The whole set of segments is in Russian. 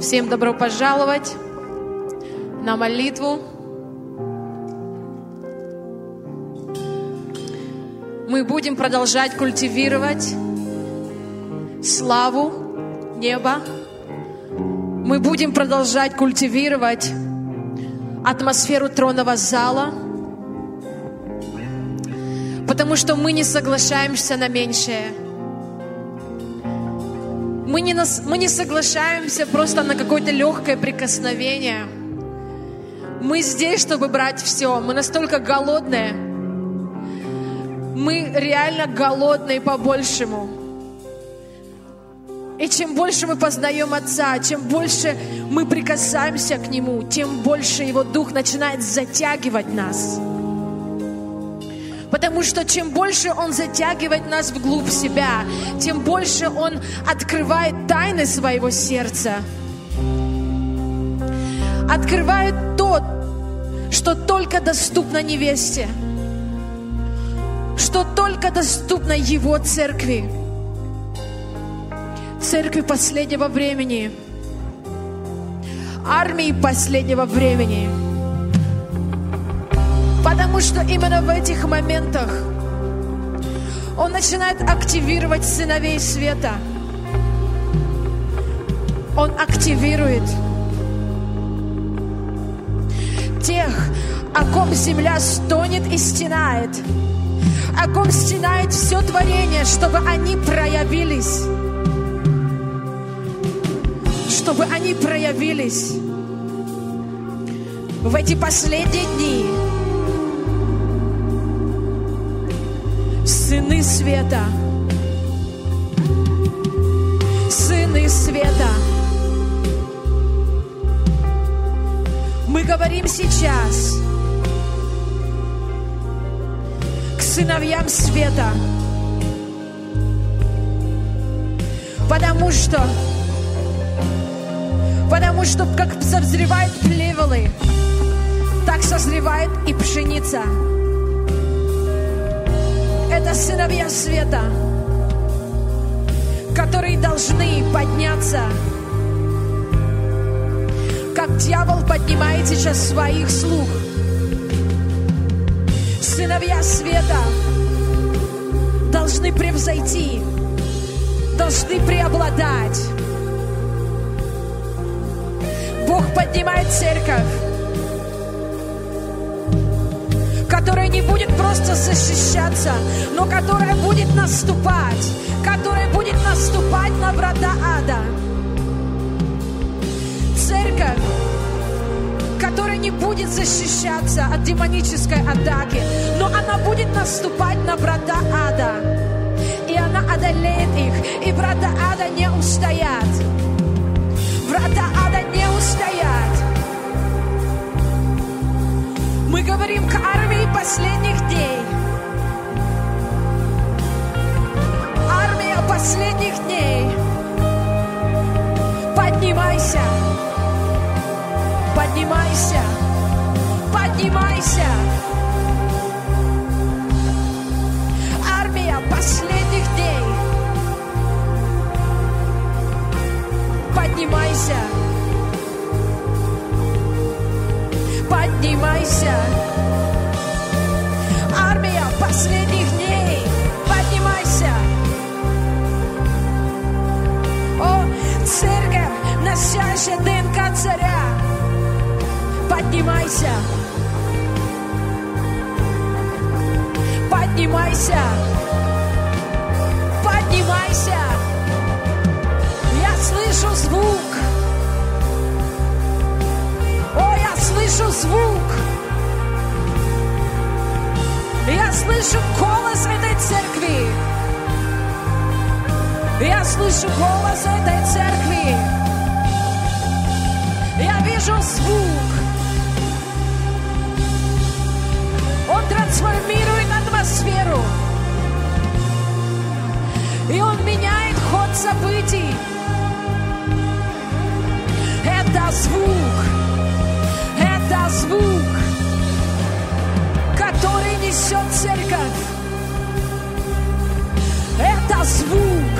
Всем добро пожаловать на молитву. Мы будем продолжать культивировать славу неба. Мы будем продолжать культивировать атмосферу тронного зала, потому что мы не соглашаемся на меньшее. Мы не, нас, мы не соглашаемся просто на какое-то легкое прикосновение. Мы здесь, чтобы брать все. Мы настолько голодные. Мы реально голодные по-большему. И чем больше мы познаем Отца, чем больше мы прикасаемся к Нему, тем больше Его Дух начинает затягивать нас. Потому что чем больше Он затягивает нас вглубь себя, тем больше Он открывает тайны своего сердца. Открывает то, что только доступно невесте, что только доступно Его церкви, церкви последнего времени, армии последнего времени – Потому что именно в этих моментах Он начинает активировать сыновей света. Он активирует тех, о ком земля стонет и стенает, о ком стенает все творение, чтобы они проявились, чтобы они проявились в эти последние дни, сыны света. Сыны света. Мы говорим сейчас к сыновьям света. Потому что, потому что как созревают плевелы, так созревает и пшеница это сыновья света, которые должны подняться, как дьявол поднимает сейчас своих слуг. Сыновья света должны превзойти, должны преобладать. Бог поднимает церковь, которая не будет просто защищаться, но которая будет наступать, которая будет наступать на врата ада. Церковь, которая не будет защищаться от демонической атаки, но она будет наступать на врата ада. И она одолеет их, и врата ада не устоят. Врата ада не устоят. Мы говорим к армии последних дней. Армия последних дней. Поднимайся. Поднимайся. Поднимайся. Армия последних дней. Поднимайся. Поднимайся. Армия последних дней. Поднимайся. О, церковь, носящая ДНК царя. Поднимайся. Поднимайся. Поднимайся. Я слышу звук. Слышу звук. Я слышу голос этой церкви. Я слышу голос этой церкви. Я вижу звук. Он трансформирует атмосферу. И он меняет ход событий. Это звук. Это звук, который несет церковь. Это звук,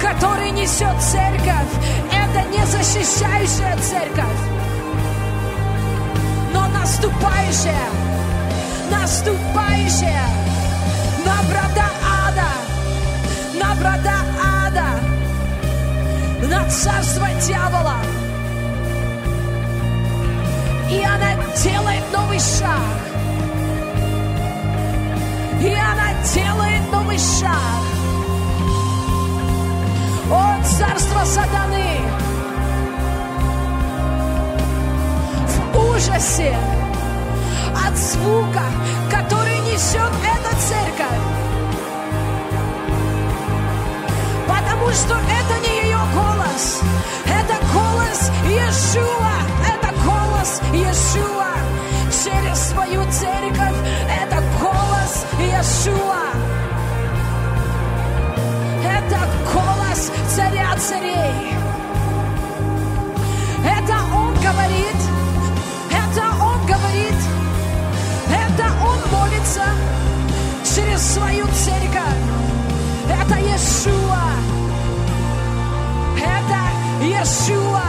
который несет церковь, это не защищающая церковь, но наступающая, наступающая на врата ада, на врата ада, на царство дьявола. И она делает новый шаг. И она делает новый шаг. О, царство сатаны! В ужасе от звука, который несет эта церковь. Потому что это не ее голос, это голос Иешуа, голос Иешуа через свою церковь, это голос Иешуа. Это голос царя царей. Это он говорит, это он говорит, это он молится через свою церковь. Это Иешуа. Это Иешуа.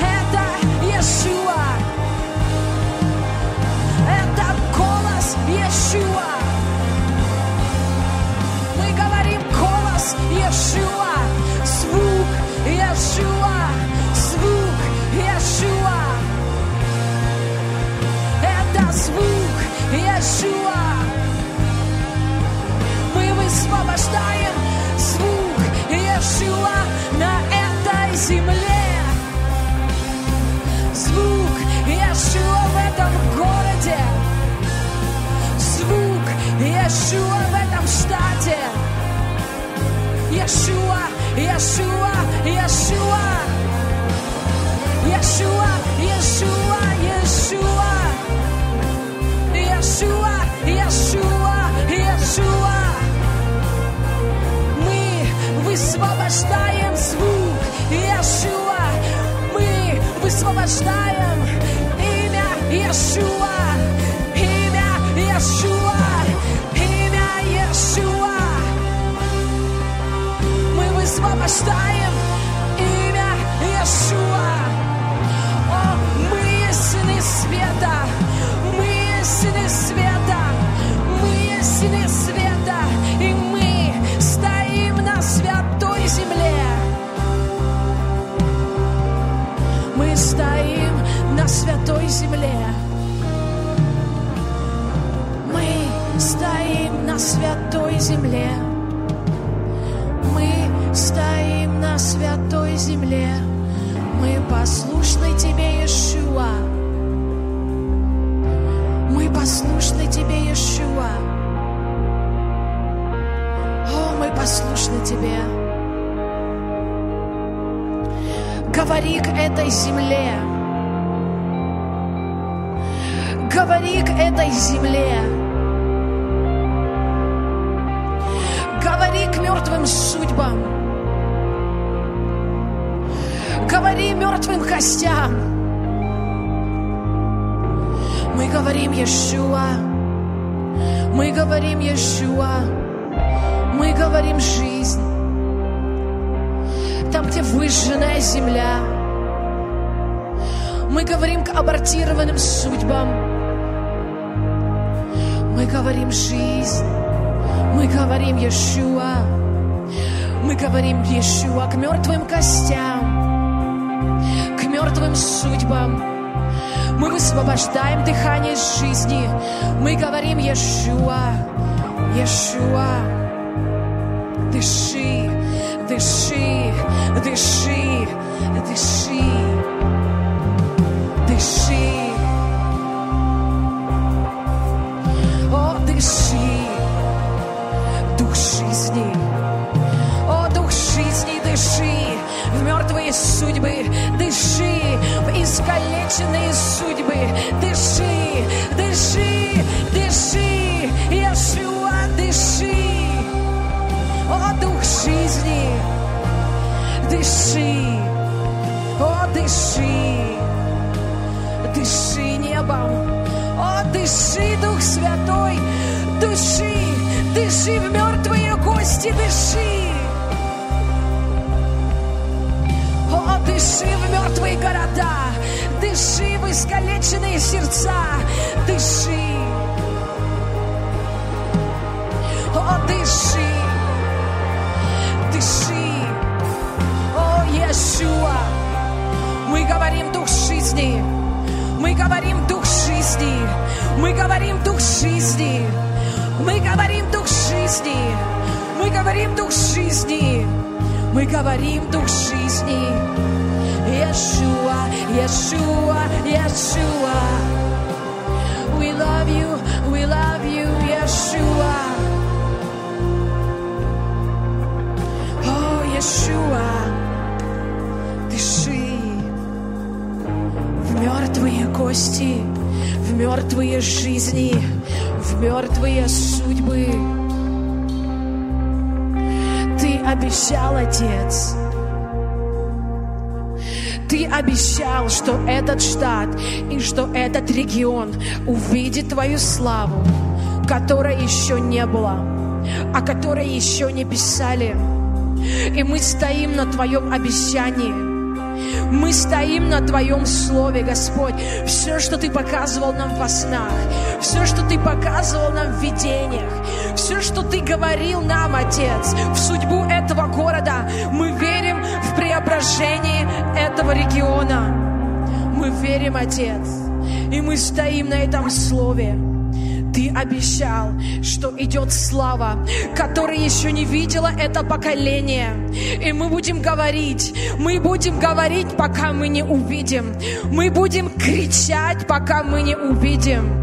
Это Иешуа. Голос Иешуа. Звук Иешуа. Звук Иешуа. Это звук Иешуа. Мы высвобождаем звук Иешуа на этой земле. Звук Иешуа в этом городе. Звук Иешуа в этом штате. Иешуа, Иешуа, Иешуа. Иешуа, Иешуа, Иешуа. Иешуа, Иешуа, Иешуа. Мы высвобождаем звук Иешуа. Мы высвобождаем имя Иешуа. Имя Иешуа. Мы высвобождаем имя Иешуа. О, мы сыны света. Мы сыны света. Мы сыны света. И мы стоим на святой земле. Мы стоим на святой земле. Мы стоим на святой земле. Мы стоим на святой земле. Мы послушны Тебе, Иешуа. Мы послушны Тебе, Иешуа. О, мы послушны Тебе. Говори к этой земле. Говори к этой земле. Говори к мертвым судьбам. Говори мертвым костям. Мы говорим Иешуа. Мы говорим Иешуа. Мы говорим жизнь. Там, где выжженная земля. Мы говорим к абортированным судьбам. Мы говорим жизнь. Мы говорим Иешуа. Мы говорим Иешуа к мертвым костям, мертвым судьбам. Мы высвобождаем дыхание жизни. Мы говорим Иешуа, Иешуа. Дыши, дыши, дыши, дыши, дыши. О, дыши, дух жизни. О, дух жизни, дыши в мертвые судьбы, дыши в искалеченные судьбы, дыши, дыши, дыши, Иешуа, дыши. О, дух жизни, дыши, о, дыши, дыши небом, о, дыши, Дух Святой, дыши, дыши в мертвые кости, дыши. Дыши в мертвые города, дыши в искалеченные сердца, дыши. О, дыши, дыши. О, Иешуа, мы говорим дух жизни, мы говорим дух жизни, мы говорим дух жизни, мы говорим дух жизни, мы говорим дух жизни, мы говорим дух жизни. Иешуа, Иешуа, Иешуа. We love you, we love you, Иешуа. О, Иешуа, дыши в мертвые кости, в мертвые жизни, в мертвые судьбы. Ты обещал, Отец, ты обещал, что этот штат и что этот регион увидит твою славу, которой еще не было, о которой еще не писали. И мы стоим на Твоем обещании. Мы стоим на Твоем Слове, Господь. Все, что Ты показывал нам во снах, все, что Ты показывал нам в видениях, все, что Ты говорил нам, Отец, в судьбу этого города, мы верим в преображение этого региона. Мы верим, Отец, и мы стоим на этом Слове. Ты обещал, что идет слава, которой еще не видела это поколение. И мы будем говорить, мы будем говорить, пока мы не увидим. Мы будем кричать, пока мы не увидим.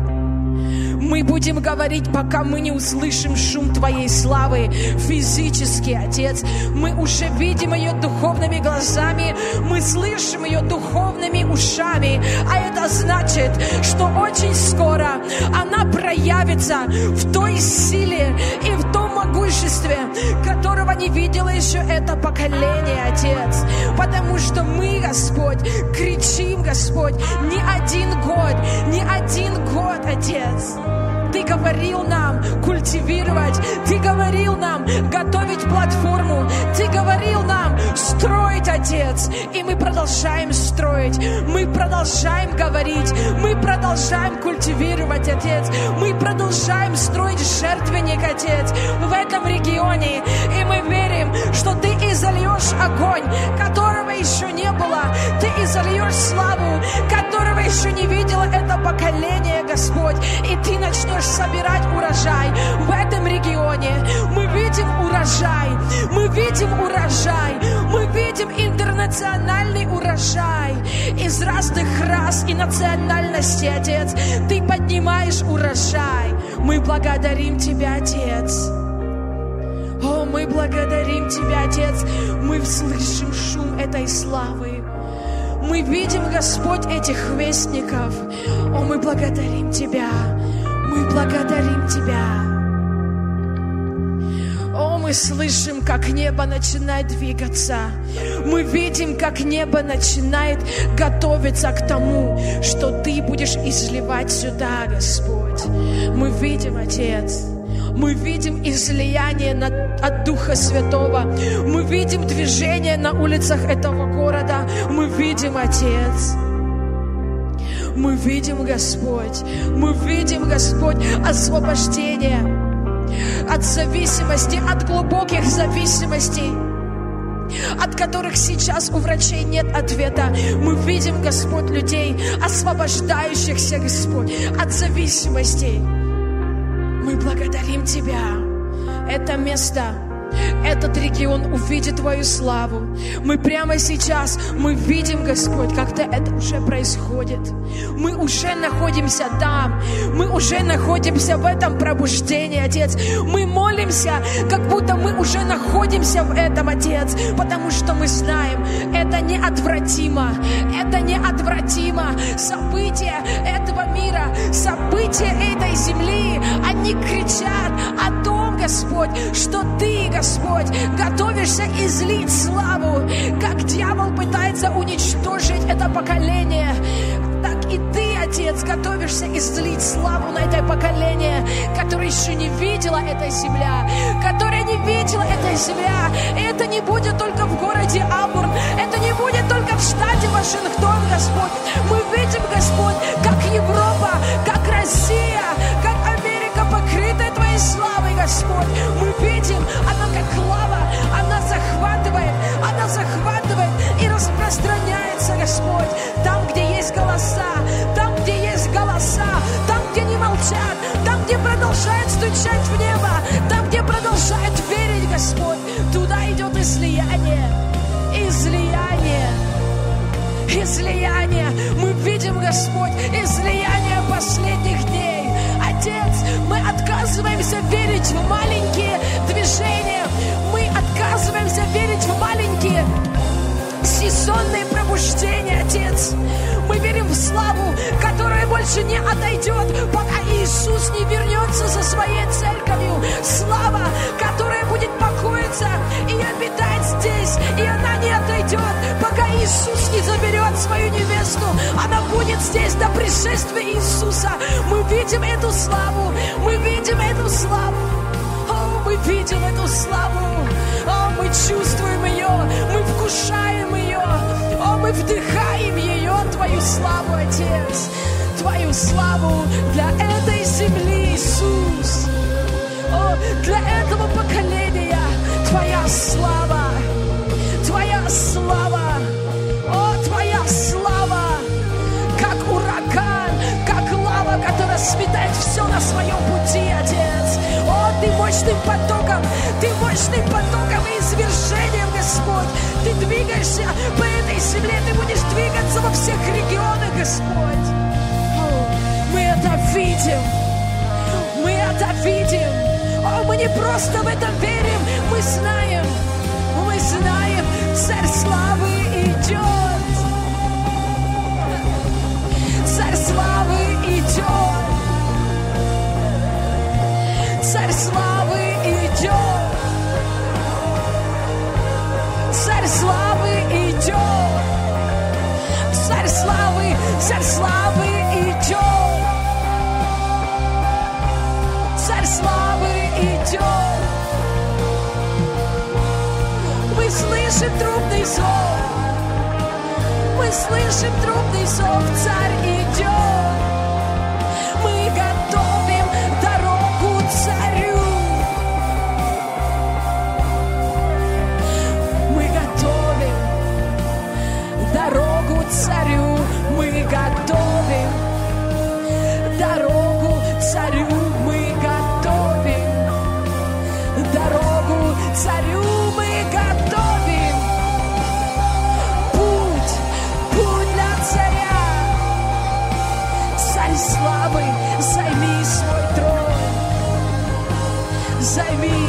Мы будем говорить, пока мы не услышим шум Твоей славы физически, Отец. Мы уже видим ее духовными глазами, мы слышим ее духовными ушами. А это значит, что очень скоро она проявится в той силе и в могуществе, которого не видело еще это поколение, Отец. Потому что мы, Господь, кричим, Господь, не один год, не один год, Отец. Ты говорил нам культивировать, Ты говорил нам готовить платформу, Ты говорил нам строить, Отец. И мы продолжаем строить, мы продолжаем говорить, мы продолжаем культивировать, Отец. Мы продолжаем строить жертвенник, Отец, в этом регионе. И мы верим, что Ты изольешь огонь, которого еще не было. Ты изольешь славу, которого еще не видело это поколение, Господь. И Ты начнешь собирать урожай в этом регионе. Мы видим урожай, мы видим урожай, мы видим интернациональный урожай из разных рас и национальностей, Отец. Ты поднимаешь урожай. Мы благодарим Тебя, Отец. О, мы благодарим Тебя, Отец. Мы слышим шум этой славы. Мы видим, Господь, этих вестников. О, мы благодарим Тебя. Мы благодарим Тебя. Мы слышим, как небо начинает двигаться. Мы видим, как небо начинает готовиться к тому, что Ты будешь изливать сюда, Господь. Мы видим, Отец. Мы видим излияние от Духа Святого. Мы видим движение на улицах этого города. Мы видим, Отец. Мы видим, Господь, мы видим, Господь, освобождение от зависимости, от глубоких зависимостей, от которых сейчас у врачей нет ответа. Мы видим, Господь, людей, освобождающихся, Господь, от зависимостей. Мы благодарим Тебя. Это место этот регион увидит Твою славу. Мы прямо сейчас, мы видим, Господь, как-то это уже происходит. Мы уже находимся там, мы уже находимся в этом пробуждении, Отец. Мы молимся, как будто мы уже находимся в этом, Отец, потому что мы знаем, это неотвратимо, это неотвратимо. События этого мира, события этой земли, они кричат о том, Господь, что Ты, Господь, готовишься излить славу, как дьявол пытается уничтожить это поколение, так и Ты, Отец, готовишься излить славу на это поколение, которое еще не видела эта земля, которое не видела эта земля. И это не будет только в городе Амбург, это не будет только в штате Вашингтон, Господь. Мы видим, Господь, как Европа, как Россия, как Господь. Мы видим, она как лава, она захватывает, она захватывает и распространяется, Господь. Там, где есть голоса, там, где есть голоса, там, где не молчат, там, где продолжает стучать в небо, там, где продолжает верить, Господь, туда идет излияние, излияние излияние. Мы видим, Господь, излияние последних дней. Отец, мы отказываемся верить в маленькие движения, мы отказываемся верить в маленькие сезонные пробуждения, Отец. Мы верим в славу, которая больше не отойдет, пока Иисус не вернется со своей церковью. Слава, которая будет покоиться и обитать здесь, и она не отойдет, пока Иисус не заберет свою невесту. Она будет здесь до пришествия Иисуса. Мы видим эту славу, мы видим эту славу. Мы видим эту славу. О, мы чувствуем ее, мы вкушаем ее. О, мы вдыхаем ее, Твою славу, Отец. Твою славу для этой земли, Иисус. О, для этого поколения Твоя слава. Твоя слава. Сметает все на своем пути, Отец. О, Ты мощным потоком, Ты мощным потоком и извержением, Господь. Ты двигаешься по этой земле, Ты будешь двигаться во всех регионах, Господь. О, мы это видим. Мы это видим. О, мы не просто в это верим, мы знаем. Мы знаем, Царь Славы идет. Царь Славы идет. Царь Славы идет. Царь Славы идет. Царь Славы, Царь Славы идет. Царь Славы идет. Мы слышим трубный зов. Мы слышим трубный зов. Царь идет. Царю. Мы готовим путь, путь для царя. Царь славы, займи свой трон. Займи,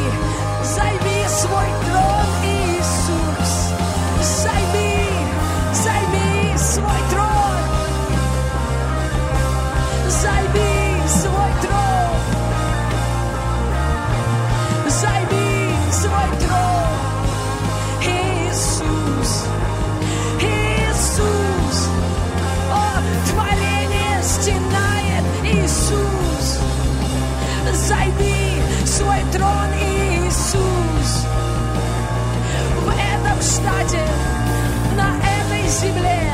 займи свой трон, свой трон, Иисус. В этом штате, на этой земле,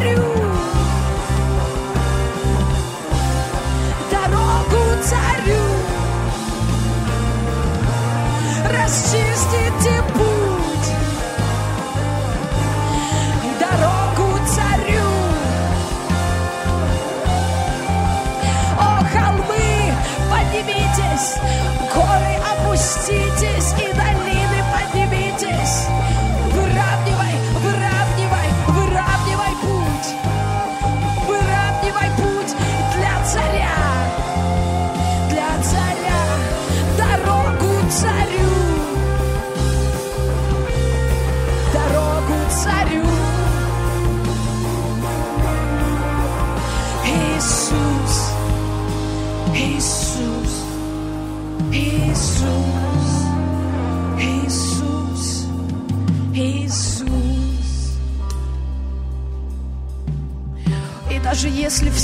Peru.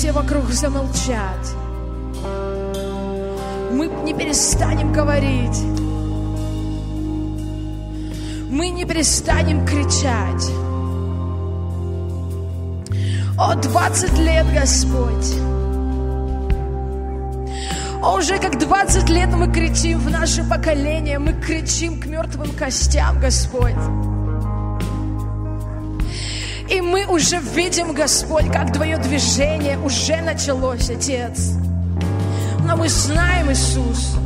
Все вокруг замолчат, мы не перестанем говорить. мы не перестанем кричать. О, 20 лет, Господь. О, уже как 20 лет мы кричим в наше поколение, мы кричим к мертвым костям, Господь. И мы уже видим, Господь, как Твое движение уже началось, Отец. Но мы знаем, Иисус,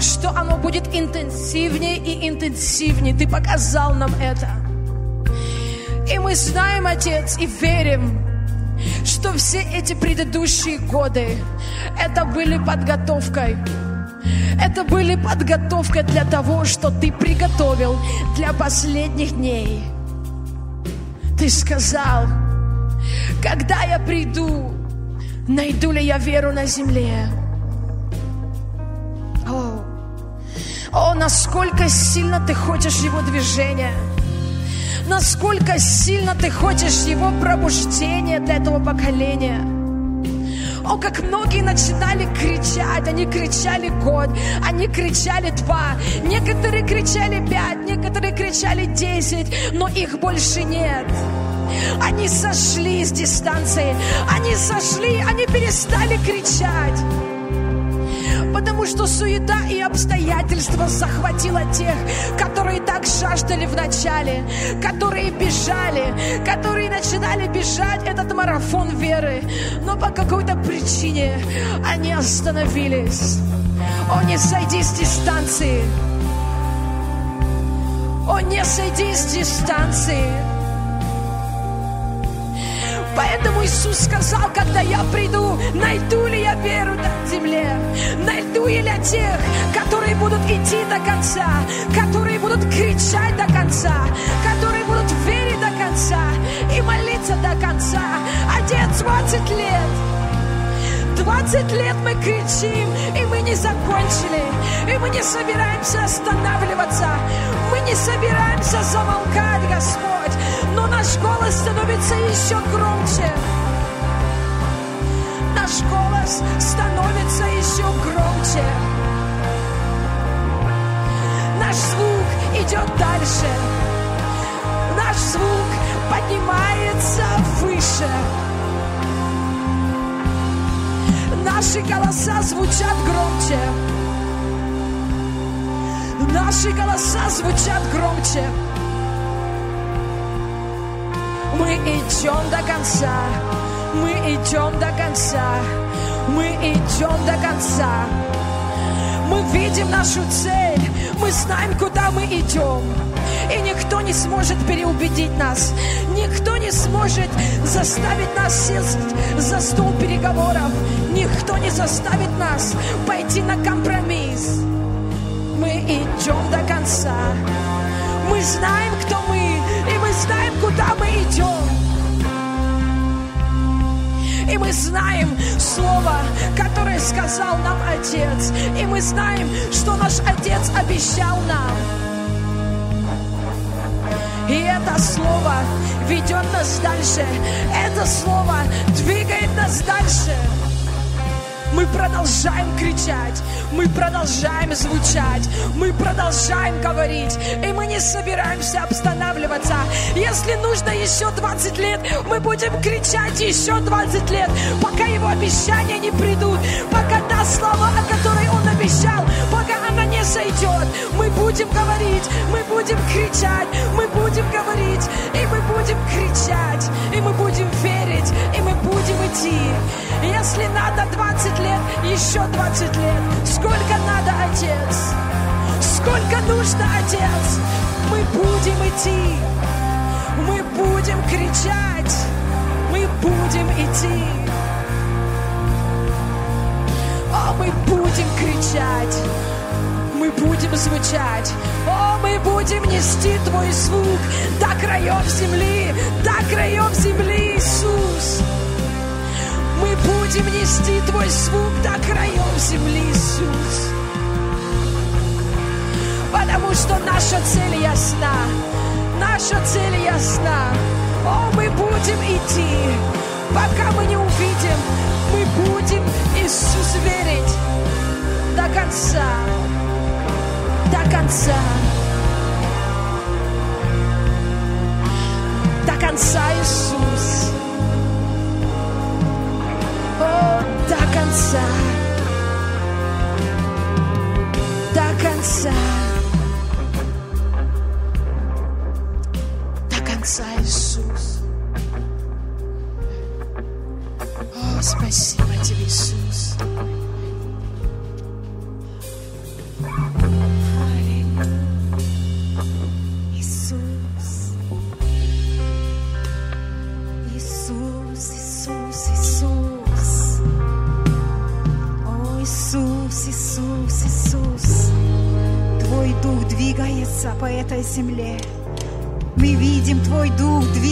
что оно будет интенсивнее и интенсивнее. Ты показал нам это. И мы знаем, Отец, и верим, что все эти предыдущие годы это были подготовкой. Это были подготовкой для того, что ты приготовил для последних дней. Ты сказал, когда я приду, найду ли я веру на земле? О, о, насколько сильно ты хочешь его движения, насколько сильно ты хочешь его пробуждения для этого поколения. О, как многие начинали кричать, они кричали год, они кричали два, некоторые кричали пять, некоторые кричали десять, но их больше нет. Они сошли с дистанции, они сошли, они перестали кричать. Потому что суета и обстоятельства захватила тех, которые так жаждали в начале, которые бежали, которые начинали бежать этот марафон веры, но по какой-то причине они остановились. О, не сойди с дистанции. О, не сойди с дистанции. Поэтому Иисус сказал, когда я приду, найду ли я веру на земле? Найду ли я тех, которые будут идти до конца, которые будут кричать до конца, которые будут верить до конца и молиться до конца? Отец, 20 лет. 20 лет мы кричим, и мы не закончили, и мы не собираемся останавливаться, мы не собираемся замолкать, Господь, но наш голос становится еще громче. Наш голос становится еще громче. Наш звук идет дальше. Наш звук поднимается выше. Наши голоса звучат громче. Наши голоса звучат громче. Мы идем до конца. Мы идем до конца. Мы идем до конца. Мы видим нашу цель. Мы знаем, куда мы идем. И никто не сможет переубедить нас. Никто не сможет заставить нас сесть за стол переговоров. Никто не заставит нас пойти на компромисс. Мы идем до конца. Мы знаем, кто мы, знаем, куда мы идем. И мы знаем слово, которое сказал нам Отец. И мы знаем, что наш Отец обещал нам. И это слово ведет нас дальше. Это слово двигает нас дальше. Мы продолжаем кричать, мы продолжаем звучать, мы продолжаем говорить, и мы не собираемся останавливаться. Если нужно еще 20 лет, мы будем кричать еще 20 лет, пока его обещания не придут, пока та слова, о которой он обещал, пока не сойдет. Мы будем говорить, мы будем кричать, мы будем говорить, и мы будем кричать, и мы будем верить, и мы будем идти. Если надо 20 лет, еще 20 лет. Сколько надо, Отец? Сколько нужно, Отец? Мы будем идти. Мы будем кричать. Мы будем идти. О, мы будем кричать. Мы будем звучать. О, мы будем нести Твой звук до краев земли, до краев земли, Иисус. Мы будем нести Твой звук до краев земли, Иисус. Потому что наша цель ясна. Наша цель ясна. О, мы будем идти. Пока мы не увидим, мы будем Иисус верить до конца до конца. До конца, Иисус. О, до конца. До конца. До конца, Иисус.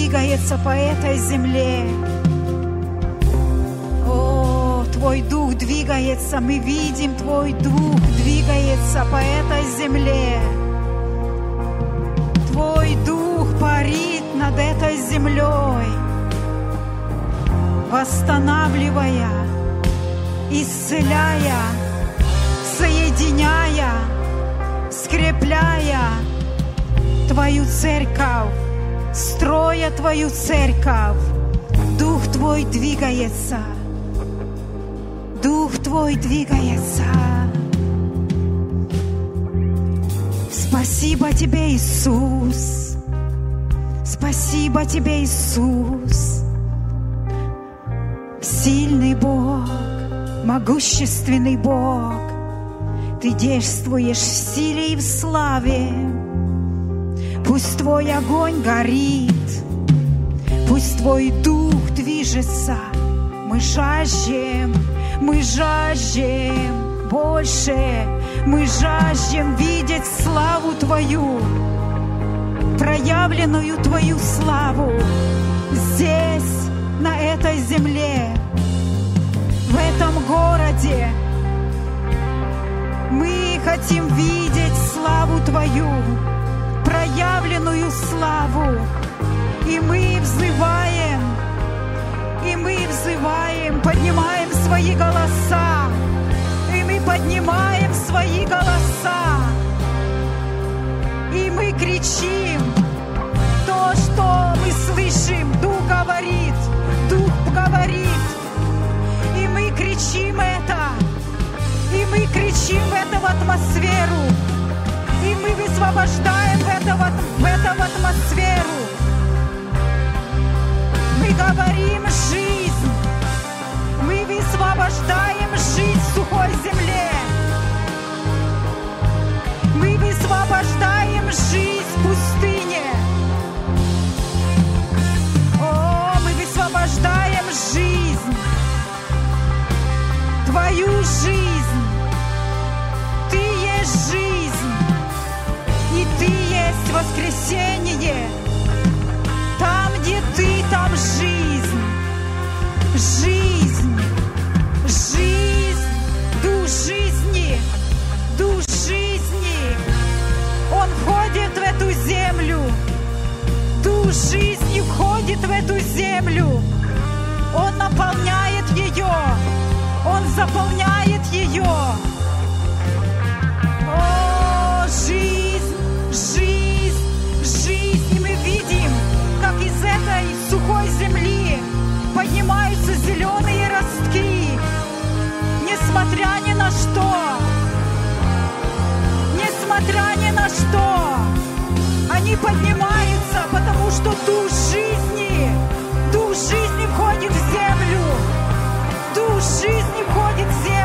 Двигается по этой земле. О, Твой дух двигается, мы видим, Твой дух двигается по этой земле. Твой дух парит над этой землей, восстанавливая, исцеляя, соединяя, скрепляя Твою церковь, строя Твою церковь. Дух Твой двигается, Дух Твой двигается. Спасибо Тебе, Иисус. Спасибо Тебе, Иисус. Сильный Бог, могущественный Бог. Ты действуешь в силе и в славе. Пусть Твой огонь горит, пусть Твой дух движется. Мы жаждем, мы жаждем больше, мы жаждем видеть славу Твою, проявленную Твою славу здесь, на этой земле, в этом городе. Мы хотим видеть славу Твою, проявленную славу. И мы взываем, и мы взываем, поднимаем свои голоса, и мы поднимаем свои голоса, и мы кричим то, что мы слышим, Дух говорит, Дух говорит, и мы кричим это, и мы кричим в эту атмосферу, мы высвобождаем в эту, в эту атмосферу. Мы говорим жизнь, мы высвобождаем жизнь в сухой земле. Мы высвобождаем жизнь в пустыне. О, мы высвобождаем жизнь, Твою жизнь. Входит в эту землю. Он наполняет ее. Он заполняет ее. О, жизнь, жизнь, жизнь. И мы видим, как из этой сухой земли поднимаются зеленые ростки, несмотря ни на что, несмотря ни на что, они поднимаются, потому что жизни, дух жизни входит в землю, дух жизни входит в землю,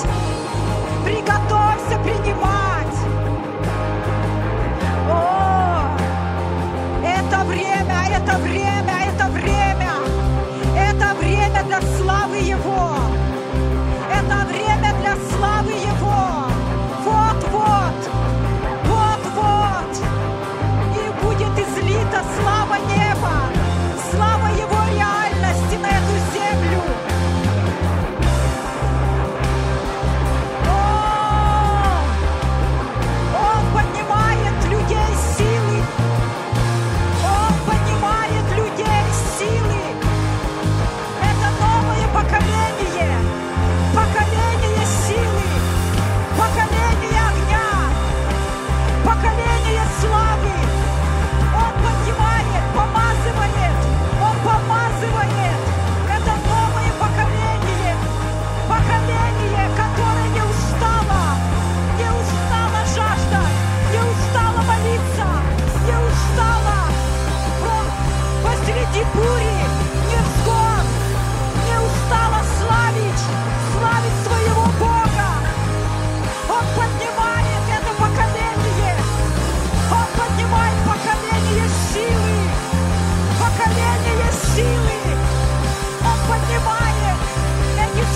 Thanks.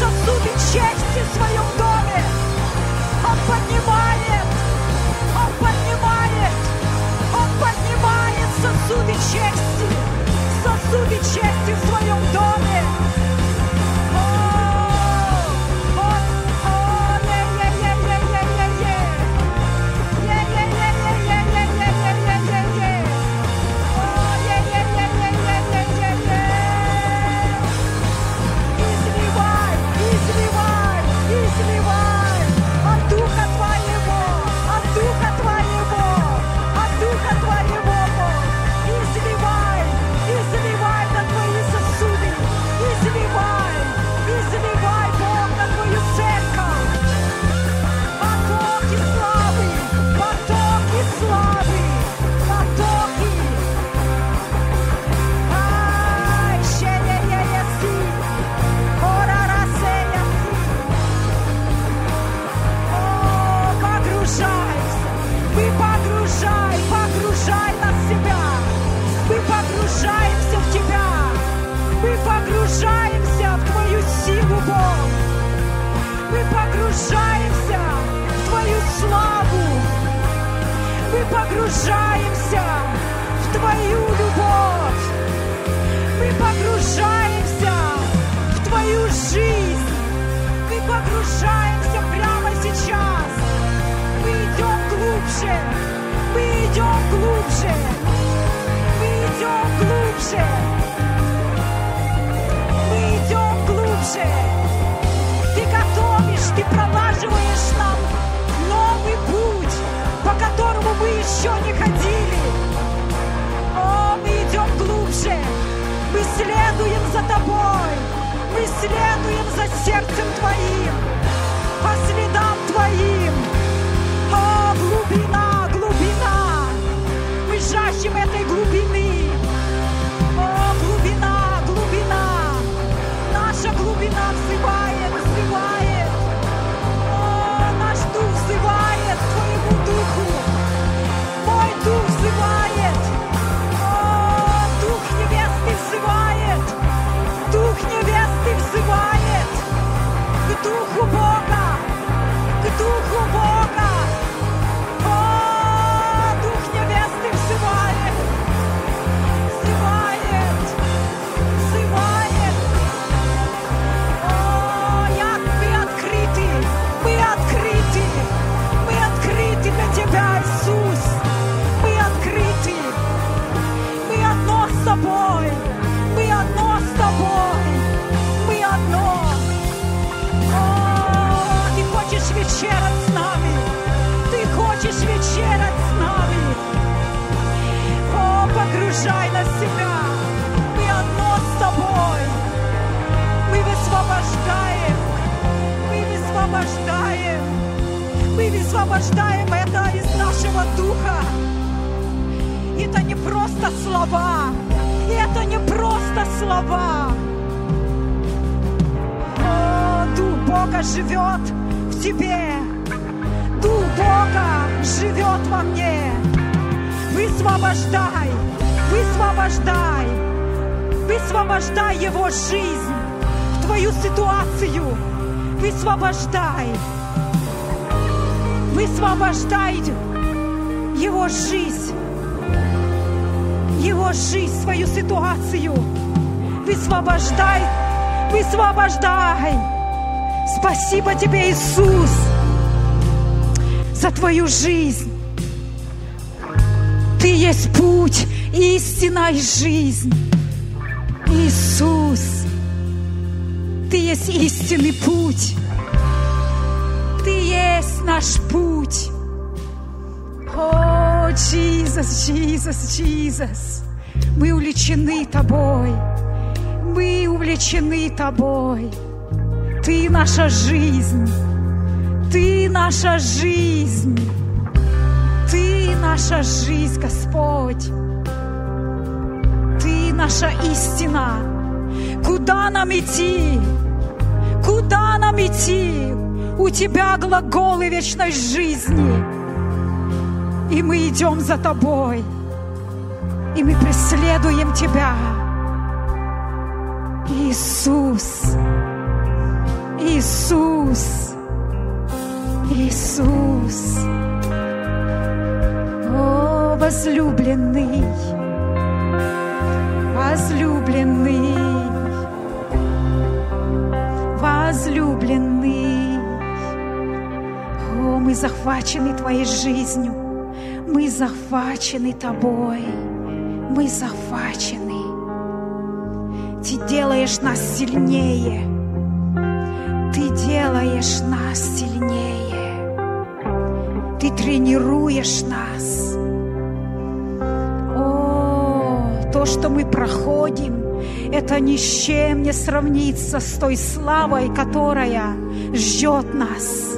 Сосуды чести в своем доме. Он поднимает, Он поднимает, Он поднимает сосуды чести, сосуды чести в своем доме. погружаемся в Твою силу, Бог. Мы погружаемся в Твою славу. Мы погружаемся в Твою любовь. Мы погружаемся в Твою жизнь. Мы погружаемся прямо сейчас. Мы идем глубже. Мы идем глубже. Мы идем глубже. Глубже. Ты готовишь, ты пролаживаешь нам новый путь, по которому мы еще не ходили. О, мы идем глубже. Мы следуем за тобой. Мы следуем за сердцем твоим, по следам твоим. О, глубина, глубина. Мы жаждем этой глубины. Взывает, взывает. О, наш дух взывает к Твоему. Мой дух взывает. О, дух невесты взывает. Дух невесты взывает к духу Бога. К духу Бога. Вечерать с нами, Ты хочешь вечерать с нами. О, погружай на себя, мы одно с Тобой. Мы высвобождаем, мы высвобождаем, мы высвобождаем это из нашего духа. Это не просто слова, это не просто слова. О, Дух Бога живет тебе, Дух Бога живет во мне. Высвобождай, высвобождай, высвобождай Его жизнь в твою ситуацию. Высвобождай. Высвобождай Его жизнь. Его жизнь, свою ситуацию. Высвобождай. Высвобождай. Спасибо тебе, Иисус, за твою жизнь. Ты есть путь, истина и жизнь. Иисус, Ты есть истинный путь. Ты есть наш путь. О, Иисус, Иисус, Иисус. Мы увлечены Тобой. Мы увлечены Тобой. Ты наша жизнь. Ты наша жизнь. Ты наша жизнь, Господь. Ты наша истина. Куда нам идти? Куда нам идти? У Тебя глаголы вечной жизни. И мы идем за Тобой. И мы преследуем Тебя. Иисус. Иисус. Иисус. О, возлюбленный, возлюбленный, возлюбленный. О, мы захвачены Твоей жизнью, мы захвачены Тобой, мы захвачены. Ты делаешь нас сильнее, делаешь нас сильнее, Ты тренируешь нас. О, то, что мы проходим, это ни с чем не сравнится с той славой, которая ждет нас.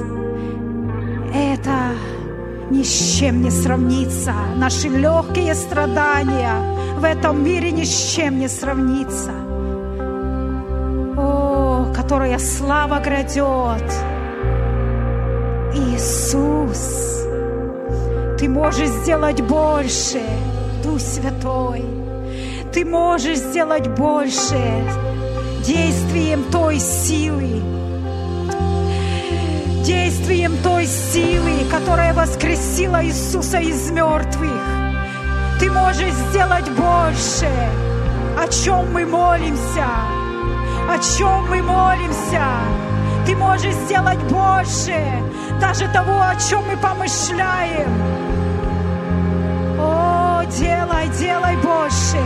Это ни с чем не сравнится. Наши легкие страдания в этом мире ни с чем не сравнится. Которая слава грядет. Иисус, Ты можешь сделать больше, Дух Святой. Ты можешь сделать больше действием той силы, действием той силы, которая воскресила Иисуса из мертвых. Ты можешь сделать больше, о чем мы молимся, о чем мы молимся. Ты можешь сделать больше даже того, о чем мы помышляем. О, делай, делай больше.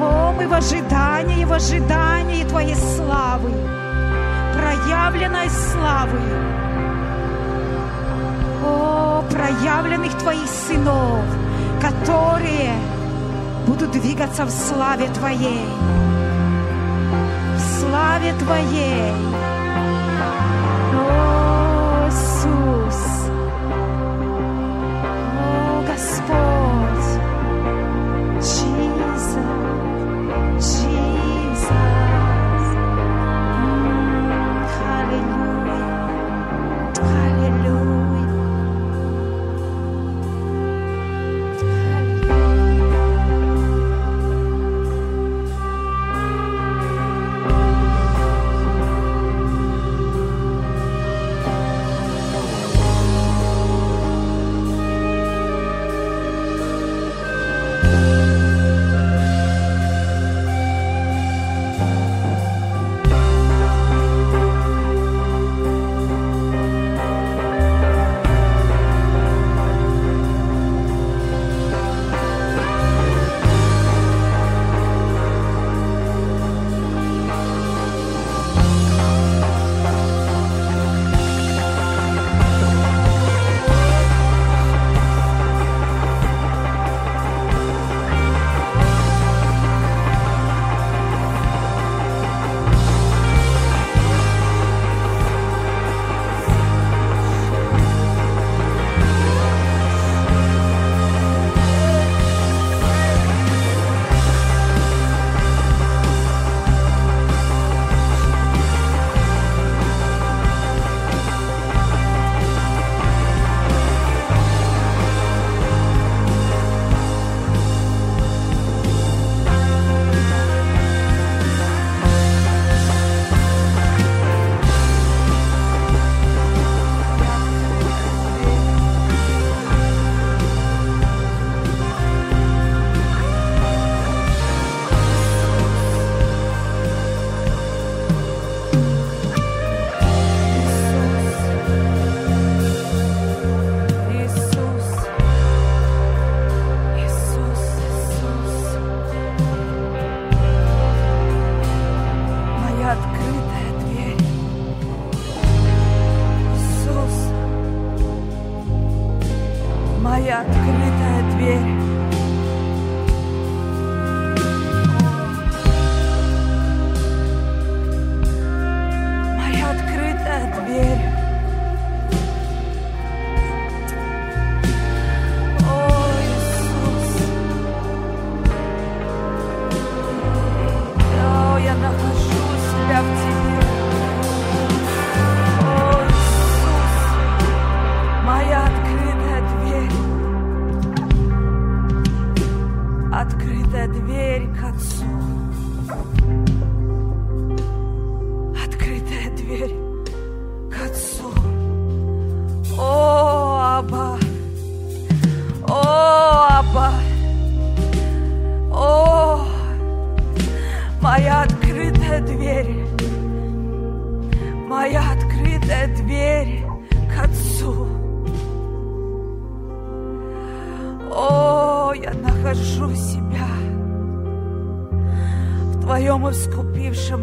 О, мы в ожидании, в ожидании Твоей славы, проявленной славы. О, проявленных Твоих сынов, которые будут двигаться в славе Твоей. Славе Твоей.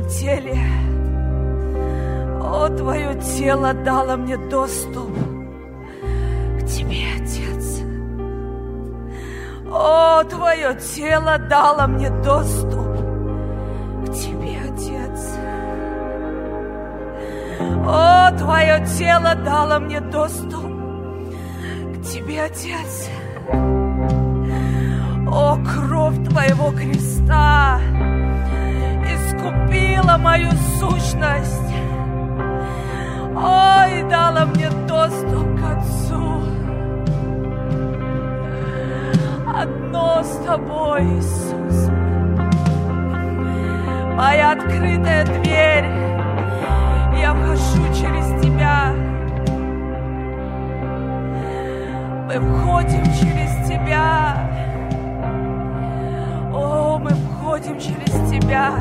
Теле. О, Твое тело дало мне доступ к Тебе, Отец. О, Твое тело дало мне доступ к Тебе, Отец. О, Твое тело дало мне доступ к Тебе, Отец. О, кровь Твоего креста мою сущность. Ой, дала мне доступ к Отцу. Одно с тобой, Иисус. Моя открытая дверь. Я вхожу через Тебя. Мы входим через Тебя. О, мы входим через Тебя.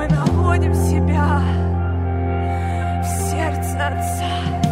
Мы находим себя в сердце Отца.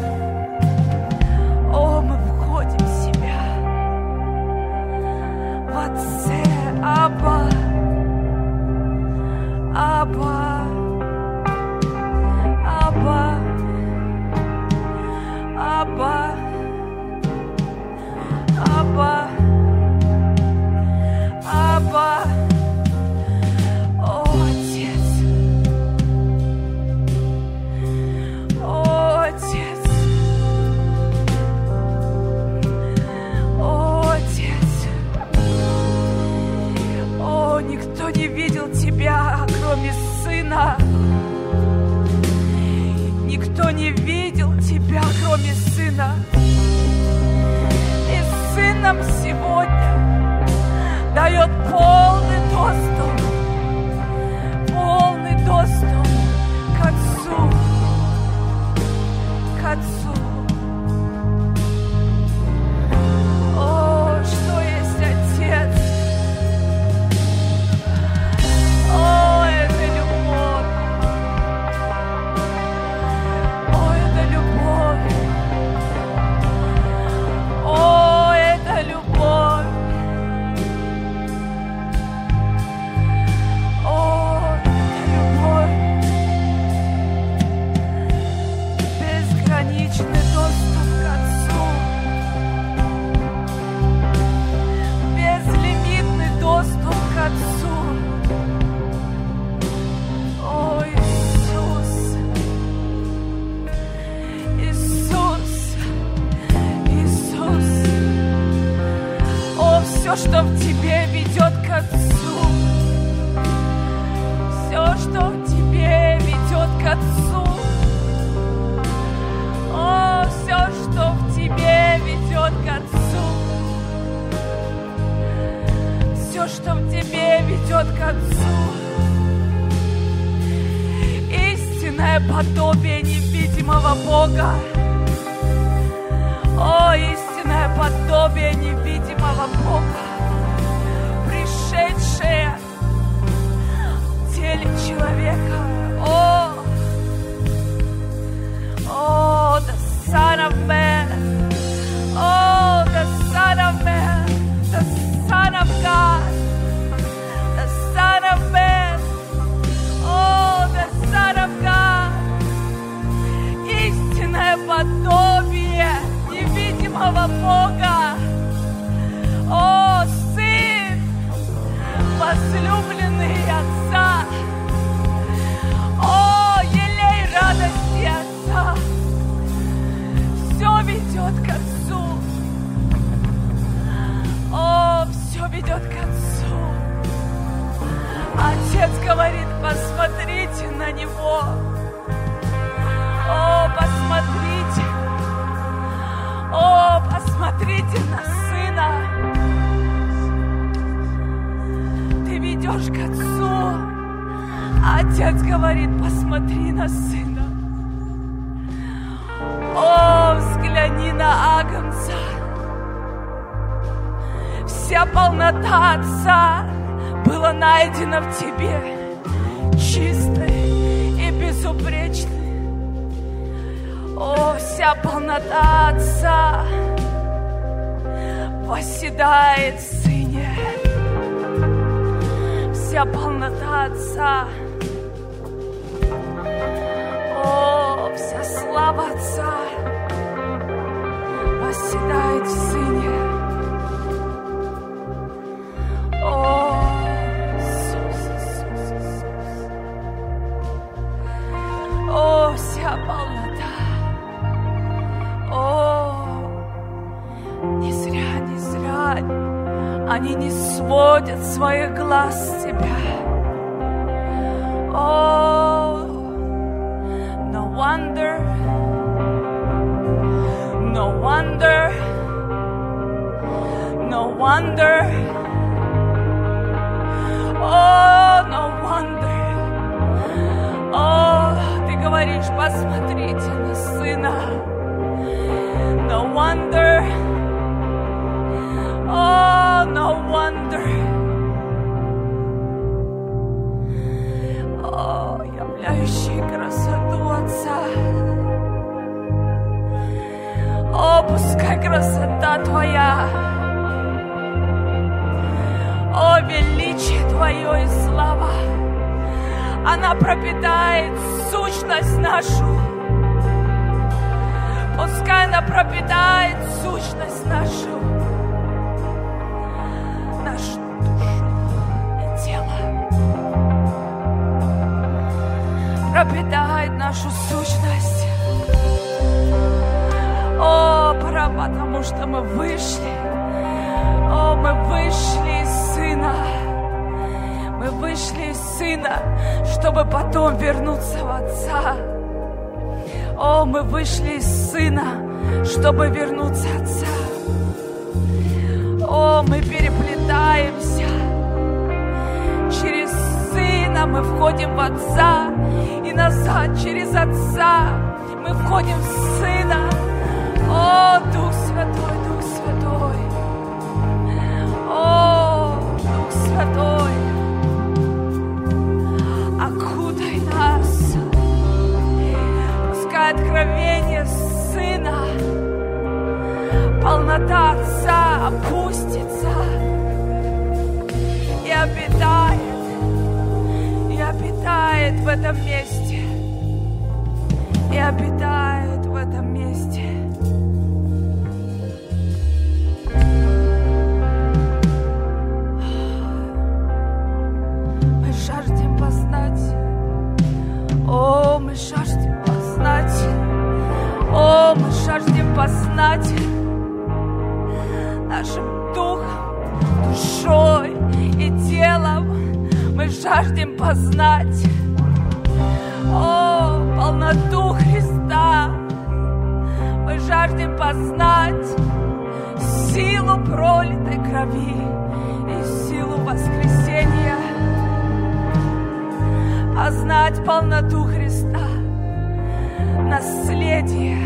Невидимого Бога, пришедшее в теле человека. О, о, the Son of Man. Oh, the Son of Man, the Son of God, the Son of Man. Oh, the Son of God. Истинное подобие невидимого Бога. Возлюбленный. Отец говорит, посмотрите на Него. О, посмотрите. О, посмотрите на Сына. Ты ведешь к Отцу. А Отец говорит, посмотри на Сына. О, взгляни на Агнца. Вся полнота Отца была найдена в тебе, чистой и безупречной. О, вся полнота Отца восседает Вся полнота Отца. О, вся слава Отца восседает в Сыне. О, Иисус, Иисус, Иисус. О, вся полнота. О, не зря, не зря они не сводят своих глаз с тебя. О, no wonder, no wonder, no wonder. Oh, no wonder. О, ты говоришь, говоришь, посмотрите на сына. No wonder. Oh, no wonder. Твоя. О, величие Твое и слава. Она пропитает сущность нашу. Пускай она пропитает сущность нашу, нашу душу и тело. Пропитает нашу сущность. О, пора, потому что мы вышли. О, мы вышли из Сына. Мы вышли из Сына, чтобы потом вернуться в Отца. О, мы вышли из Сына, чтобы вернуться Отца. О, мы переплетаемся. Через Сына мы входим в Отца и назад через Отца мы входим в Сына. О, Дух Святой, Дух Святой. О, Дух Святой. Окутай нас. Пускай откровение Сына, полнота Отца опустится и обитает, и обитает в этом месте, жаждем познать, о, полноту Христа. Мы жаждем познать силу пролитой крови и силу воскресения познать полноту Христа, наследие,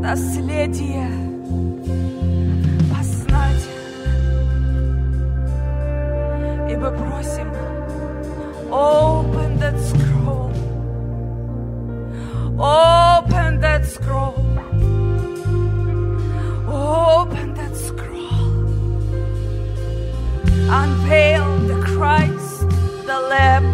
наследие познать. И мы просим, open that scroll, open that scroll, open that scroll, unveil the Christ, the Lamb.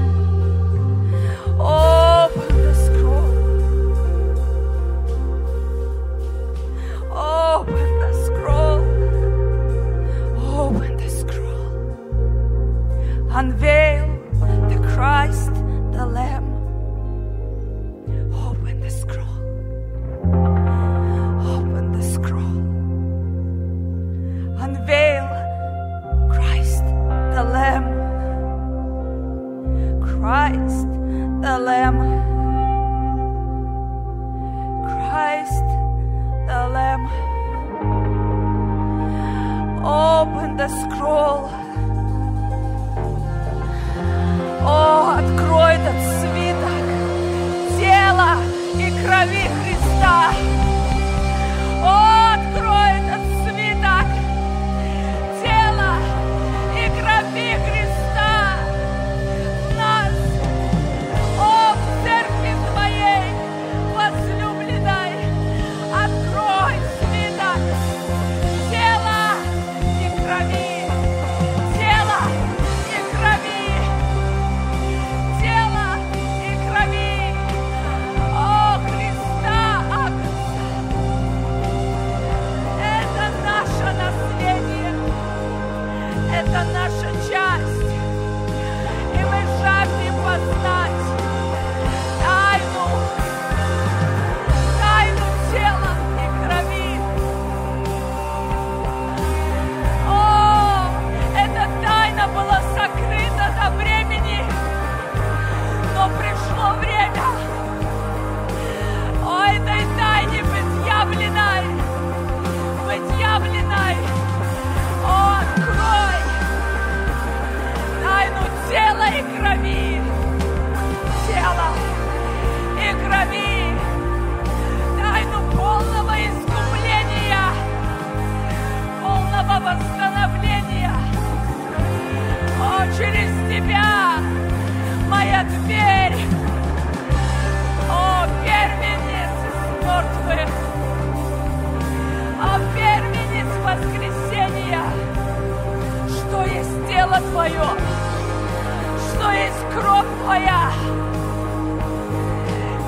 Твое, что есть кровь Твоя,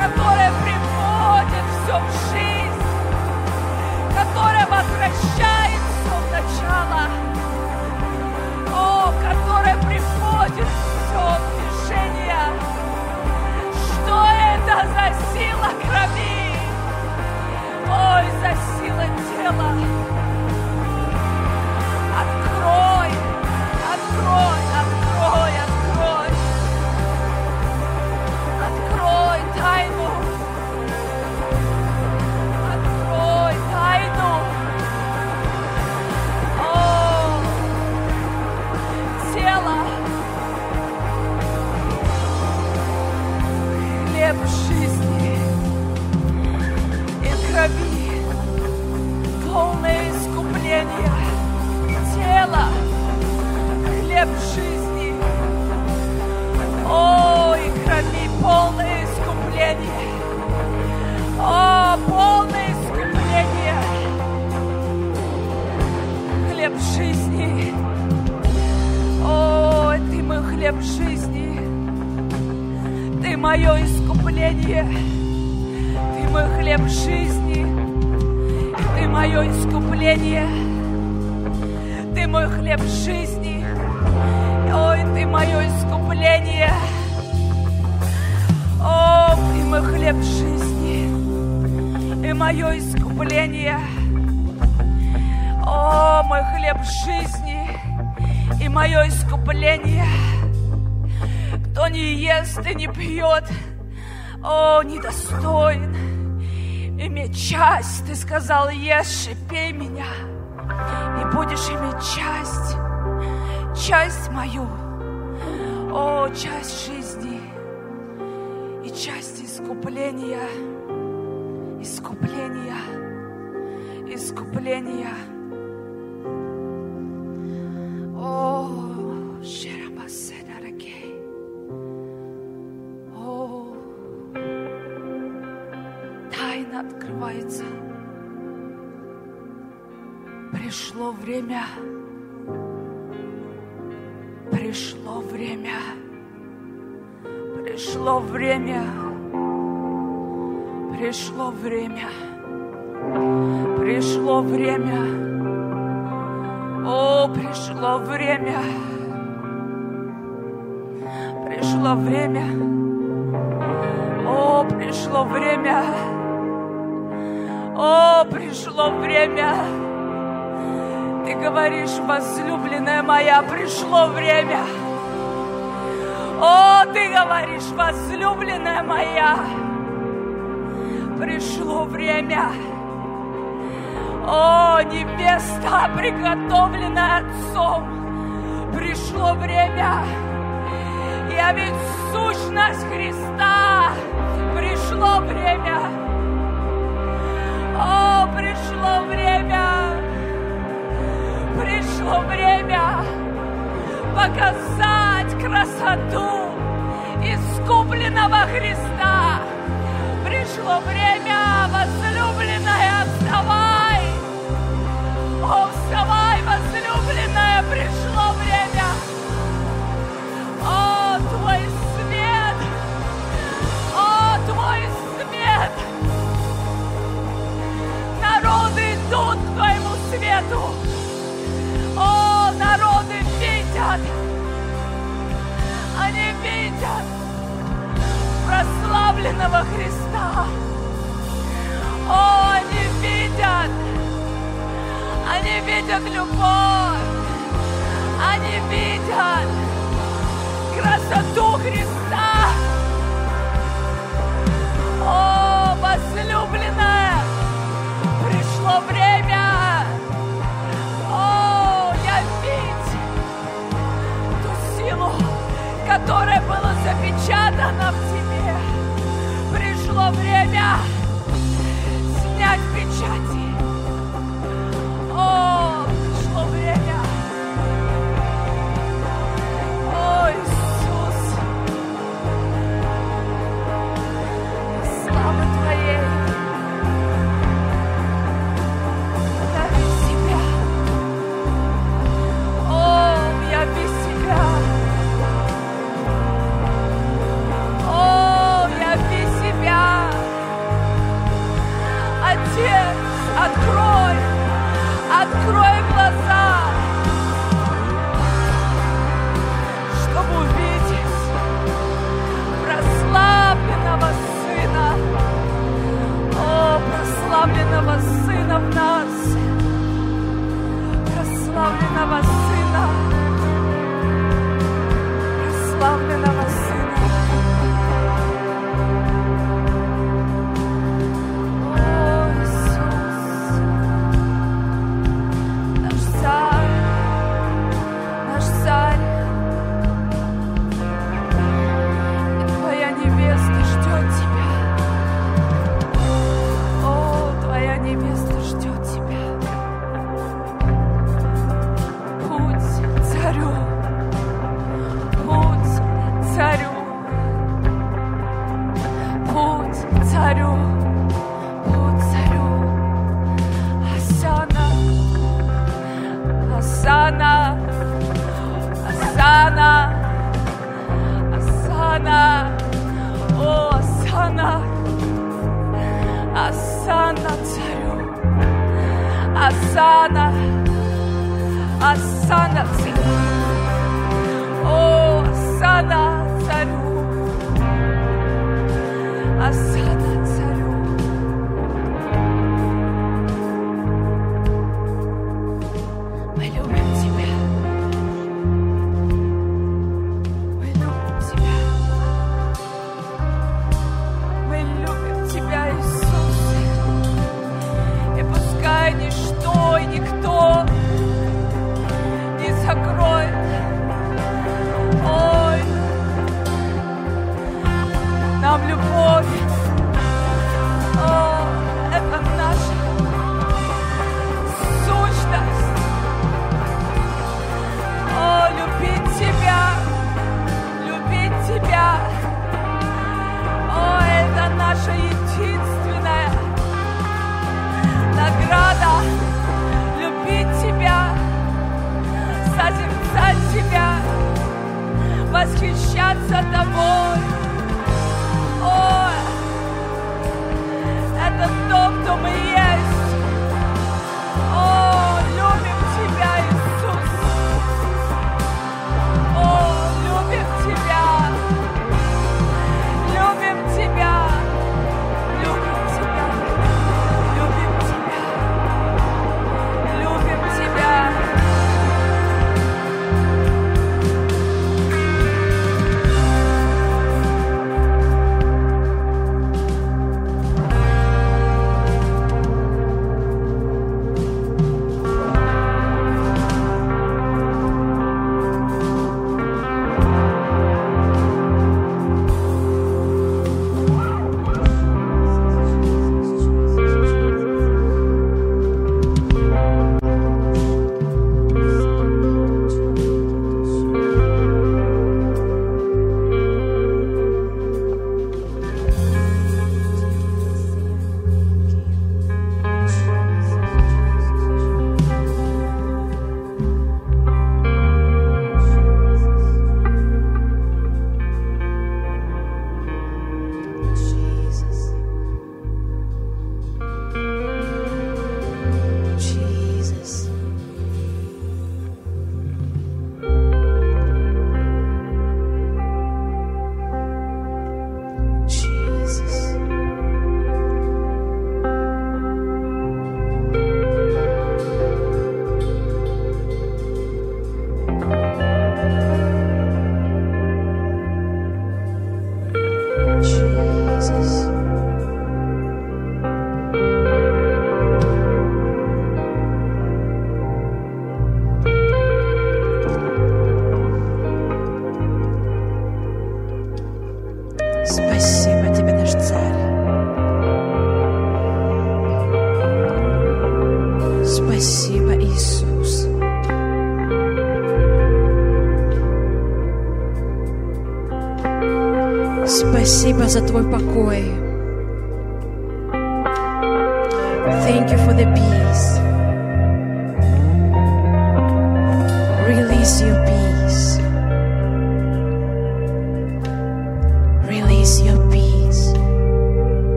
которая приводит все в жизнь, которая возвращает все в начало, о, которая приводит все в движение. Что это за сила крови? Ой, за сила тела. Nosotros. Хлеб жизни. Ты мое искупление. Ты мой хлеб жизни. Ты мое искупление. Ты мой хлеб жизни. Ой, ты мое искупление. О, ты мой хлеб жизни. И мое искупление. О, мой хлеб жизни и мое искупление. Кто не ест и не пьет, о, недостоин иметь часть. Ты сказал, ешь и пей меня, и будешь иметь часть, часть мою, о, часть жизни и часть искупления, искупления, искупления. Время. Пришло время. Пришло время. Пришло время. Пришло время. О, пришло время. Пришло время. О, пришло время. О, пришло время. Ты говоришь, возлюбленная моя, пришло время. О, ты говоришь, возлюбленная моя, пришло время. О, невеста, приготовленная Отцом, пришло время. Я ведь сущность Христа, пришло время. О, пришло время, пришло время показать красоту искупленного Христа. Пришло время, возлюбленная, вставай! О, вставай, возлюбленная, пришло время! О, твой свет! О, твой свет! Народы идут к твоему свету! Народы видят! Они видят прославленного Христа! О, они видят! Они видят любовь! Они видят красоту Христа! О, возлюбленная! Пришло время! Которая была запечатана в тебе. Пришло время снять печати. О, пришло время. О,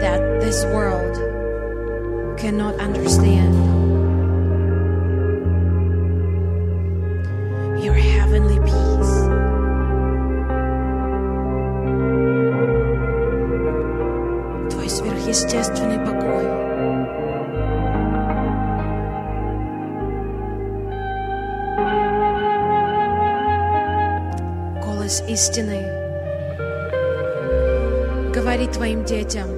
that this world cannot understand. говори твоим детям.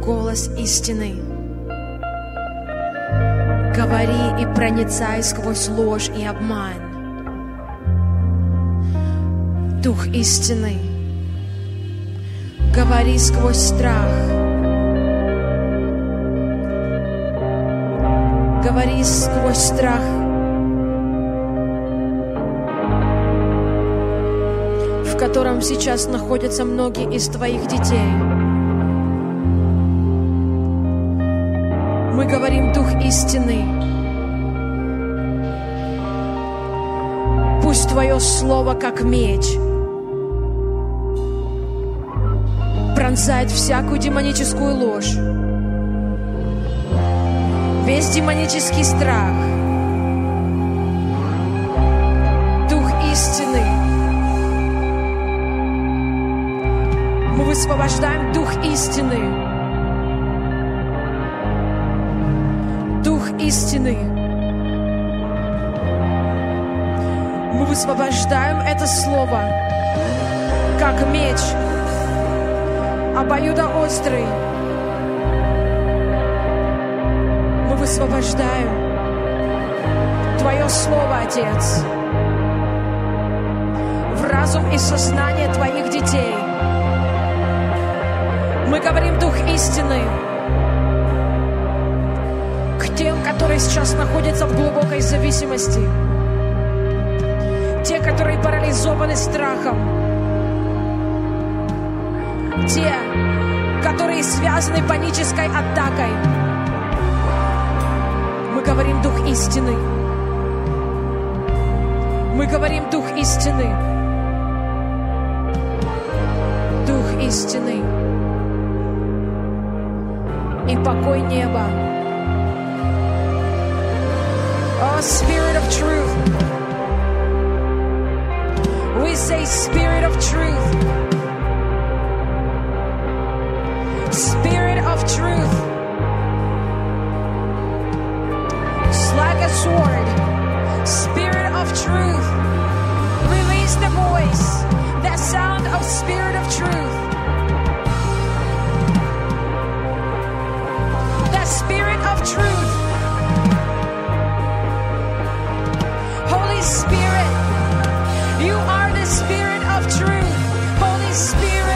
Голос истины. Говори и проницай сквозь ложь и обман. Дух истины. Говори сквозь страх. Говори сквозь страх котором сейчас находятся многие из твоих детей. Мы говорим Дух истины. Пусть Твое Слово, как меч, пронзает всякую демоническую ложь, весь демонический страх — высвобождаем Дух истины. Дух истины. Мы высвобождаем это слово, как меч, обоюдоострый. Мы высвобождаем Твое Слово, Отец, в разум и сознание Твоих детей. Мы говорим Дух истины к тем, которые сейчас находятся в глубокой зависимости, те, которые парализованы страхом, те, которые связаны панической атакой. Мы говорим Дух истины. Мы говорим Дух истины. Дух истины. И покой неба. Oh, Spirit of truth. We say, Spirit of truth. Spirit of truth. It's like a sword. Spirit of truth. Release the voice, the sound of Spirit of truth. Truth. Holy Spirit, you are the Spirit of truth. Holy Spirit,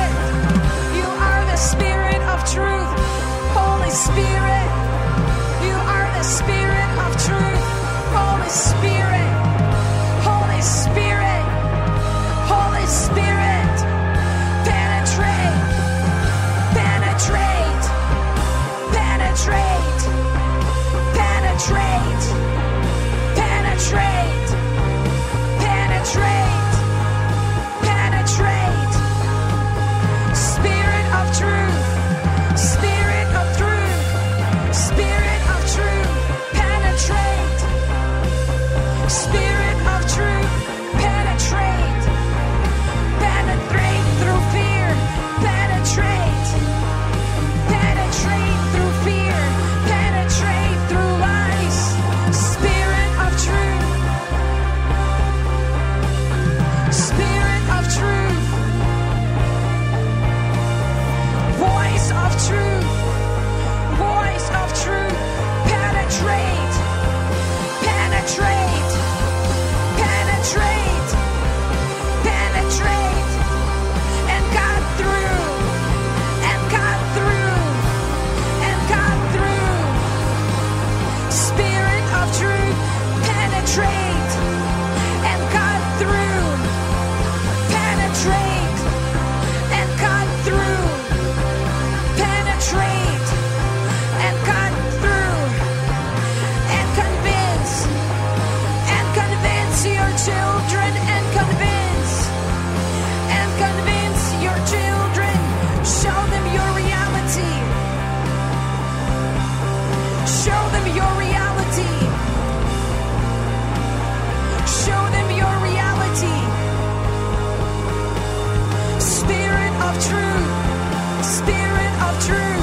Show them your reality. Show them your reality. Spirit of truth. Spirit of truth.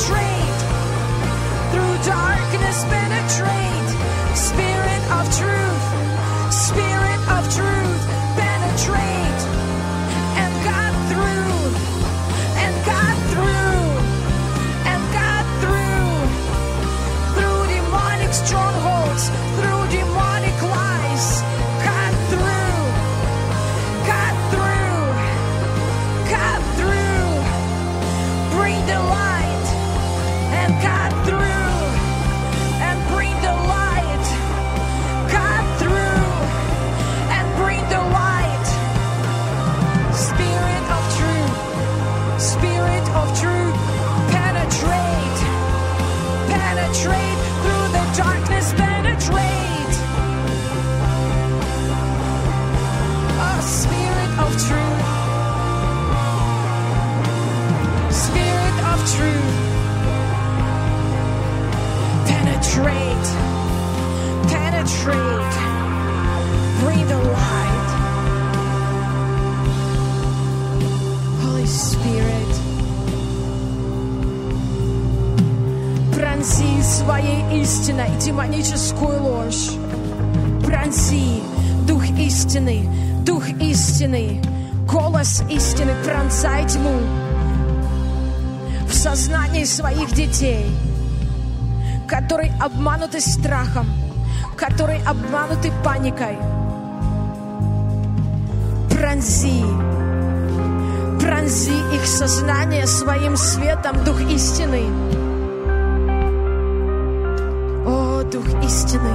Penetrate. Through darkness. Penetrate. Spirit своей истиной демоническую ложь. Пронзи, Дух истины, Дух истины, голос истины, пронзай тьму в сознании своих детей, которые обмануты страхом, которые обмануты паникой. Пронзи, пронзи их сознание своим светом, Дух истины. Дух истины.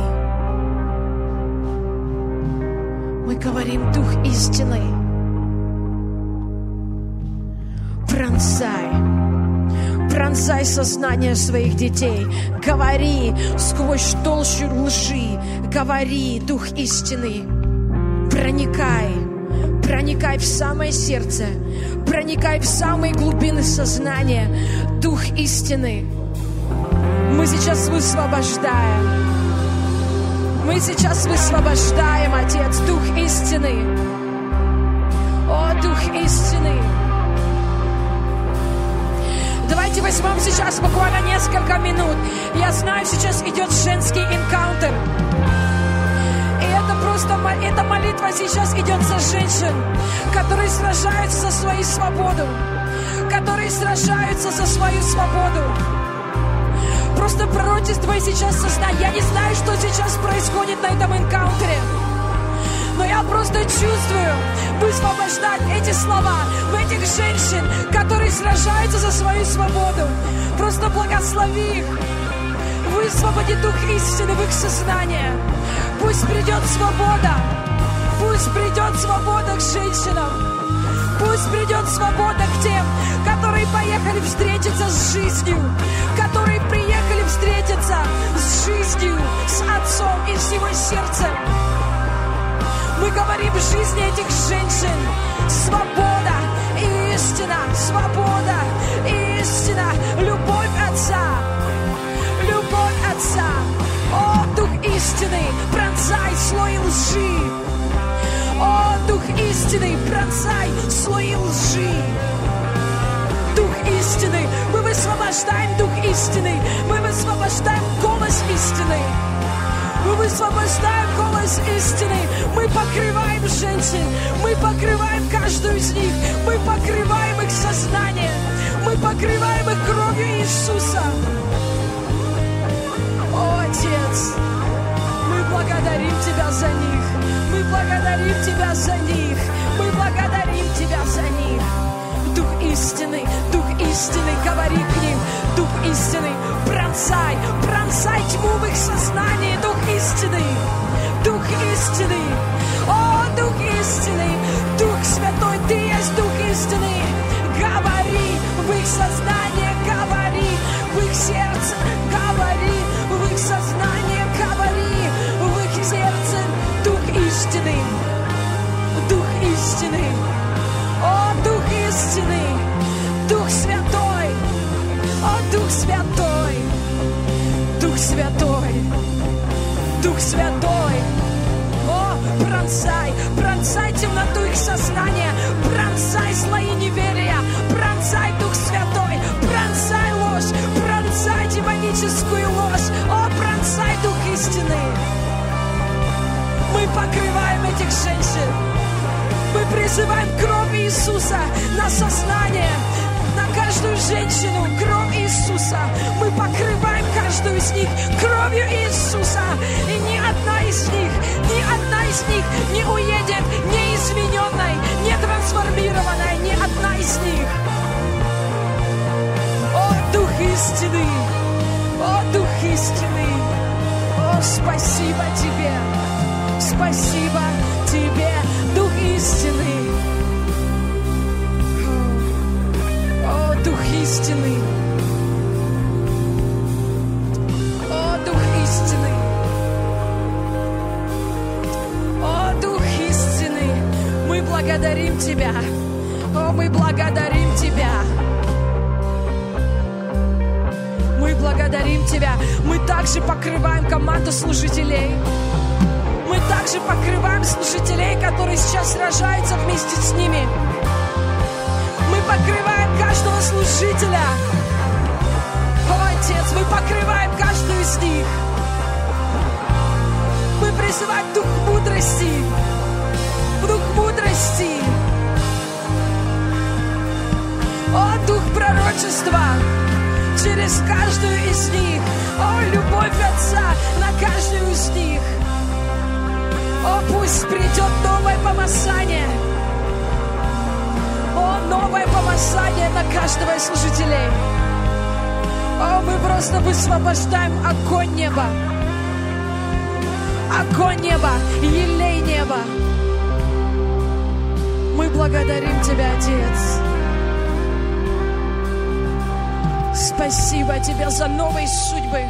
Мы говорим, Дух истины. Пронзай пронзай сознание своих детей. Говори сквозь толщу лжи. Говори, Дух истины. Проникай проникай в самое сердце, проникай в самые глубины сознания, Дух истины. Мы сейчас высвобождаем. Мы сейчас высвобождаем, Отец, Дух истины. О, Дух истины. Давайте возьмем сейчас буквально несколько минут. Я знаю, сейчас идет женский энкаунтер просто эта молитва сейчас идет за женщин, которые сражаются за свою свободу, которые сражаются за свою свободу. Просто пророчество сейчас сознание. Я не знаю, что сейчас происходит на этом энкаунтере. Но я просто чувствую высвобождать эти слова в этих женщин, которые сражаются за свою свободу. Просто благослови их. Высвободи Дух истины в их сознание. Пусть придет свобода. Пусть придет свобода к женщинам. Пусть придет свобода к тем, которые поехали встретиться с жизнью, которые приехали встретиться с жизнью, с Отцом и всего сердцем. Мы говорим в жизни этих женщин свобода и истина, свобода и истина, любовь Отца, любовь Отца. О, Дух истины, пронзай слой лжи. О, Дух истины, пронзай слой лжи. Дух истины, мы высвобождаем Дух истины, мы высвобождаем голос истины. Мы высвобождаем голос истины. Мы покрываем женщин. Мы покрываем каждую из них. Мы покрываем их сознание. Мы покрываем их кровью Иисуса. О, Отец, мы благодарим Тебя за них. Мы благодарим Тебя за них. Мы благодарим Тебя за них. Истины, Дух истины, говори к ним. Дух истины, пронзай, пронзай тьму в их сознании. Дух истины, Дух истины. О, Дух истины, Дух Святой, Ты есть Дух истины. Говори в их сознание, говори в их сердце, не уедет неизмененной, не трансформированной, ни одна из них. О, Дух истины! О, Дух истины! О, спасибо Тебе! Спасибо Тебе, Дух истины! О, Дух истины! Благодарим Тебя! О, мы благодарим Тебя! Мы благодарим Тебя! Мы также покрываем команду служителей. Мы также покрываем служителей, которые сейчас сражаются вместе с ними. Мы покрываем каждого служителя. О, Отец, мы покрываем каждую из них. Мы призываем дух мудрости, мудрости. О, дух пророчества через каждую из них. О, любовь Отца на каждую из них. О, пусть придет новое помазание. О, новое помазание на каждого из служителей. О, мы просто высвобождаем огонь неба. Огонь неба, елей неба. Благодарим Тебя, Отец. Спасибо Тебе за новые судьбы,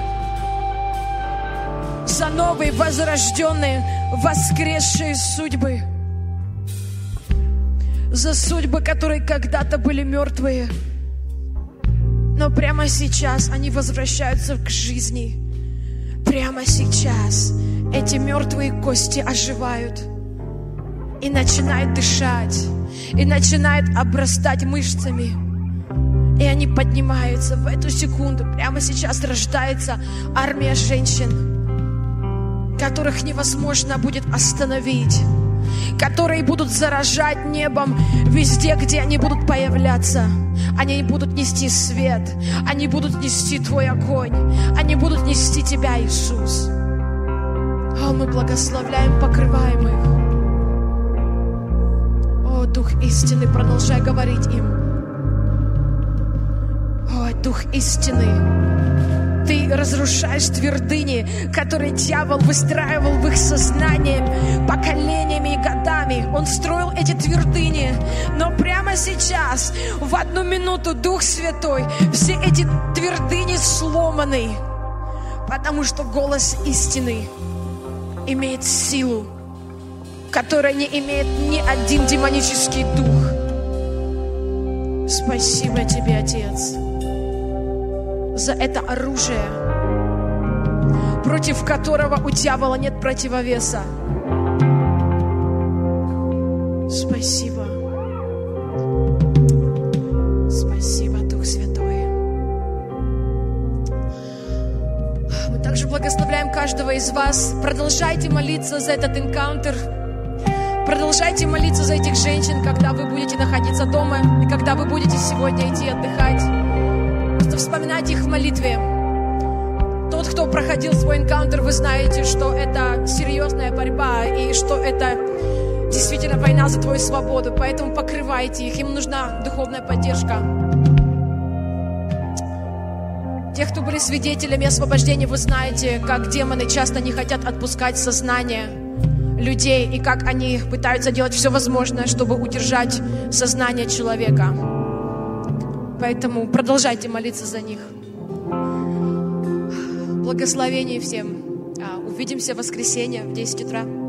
за новые возрожденные, воскресшие судьбы, за судьбы, которые когда-то были мертвые, но прямо сейчас они возвращаются к жизни. Прямо сейчас эти мертвые кости оживают и начинают дышать, и начинают обрастать мышцами. И они поднимаются в эту секунду. Прямо сейчас рождается армия женщин, которых невозможно будет остановить, которые будут заражать небом везде, где они будут появляться. Они будут нести свет, они будут нести Твой огонь, они будут нести Тебя, Иисус. О, мы благословляем, покрываем их. Дух истины, продолжай говорить им. О, Дух истины, Ты разрушаешь твердыни, которые дьявол выстраивал в их сознании поколениями и годами. Он строил эти твердыни, но прямо сейчас, в одну минуту, Дух Святой, все эти твердыни сломаны, потому что голос истины имеет силу, которая не имеет ни один демонический дух. Спасибо тебе, Отец, за это оружие, против которого у дьявола нет противовеса. Спасибо. Спасибо, Дух Святой. Мы также благословляем каждого из вас. Продолжайте молиться за этот энкаунтер. Продолжайте молиться за этих женщин, когда вы будете находиться дома и когда вы будете сегодня идти отдыхать. Просто вспоминайте их в молитве. Тот, кто проходил свой энкаунтер, вы знаете, что это серьезная борьба и что это действительно война за твою свободу. Поэтому покрывайте их, им нужна духовная поддержка. Те, кто были свидетелями освобождения, вы знаете, как демоны часто не хотят отпускать сознание людей и как они пытаются делать все возможное, чтобы удержать сознание человека. Поэтому продолжайте молиться за них. Благословений всем. А, Увидимся в воскресенье в 10 утра.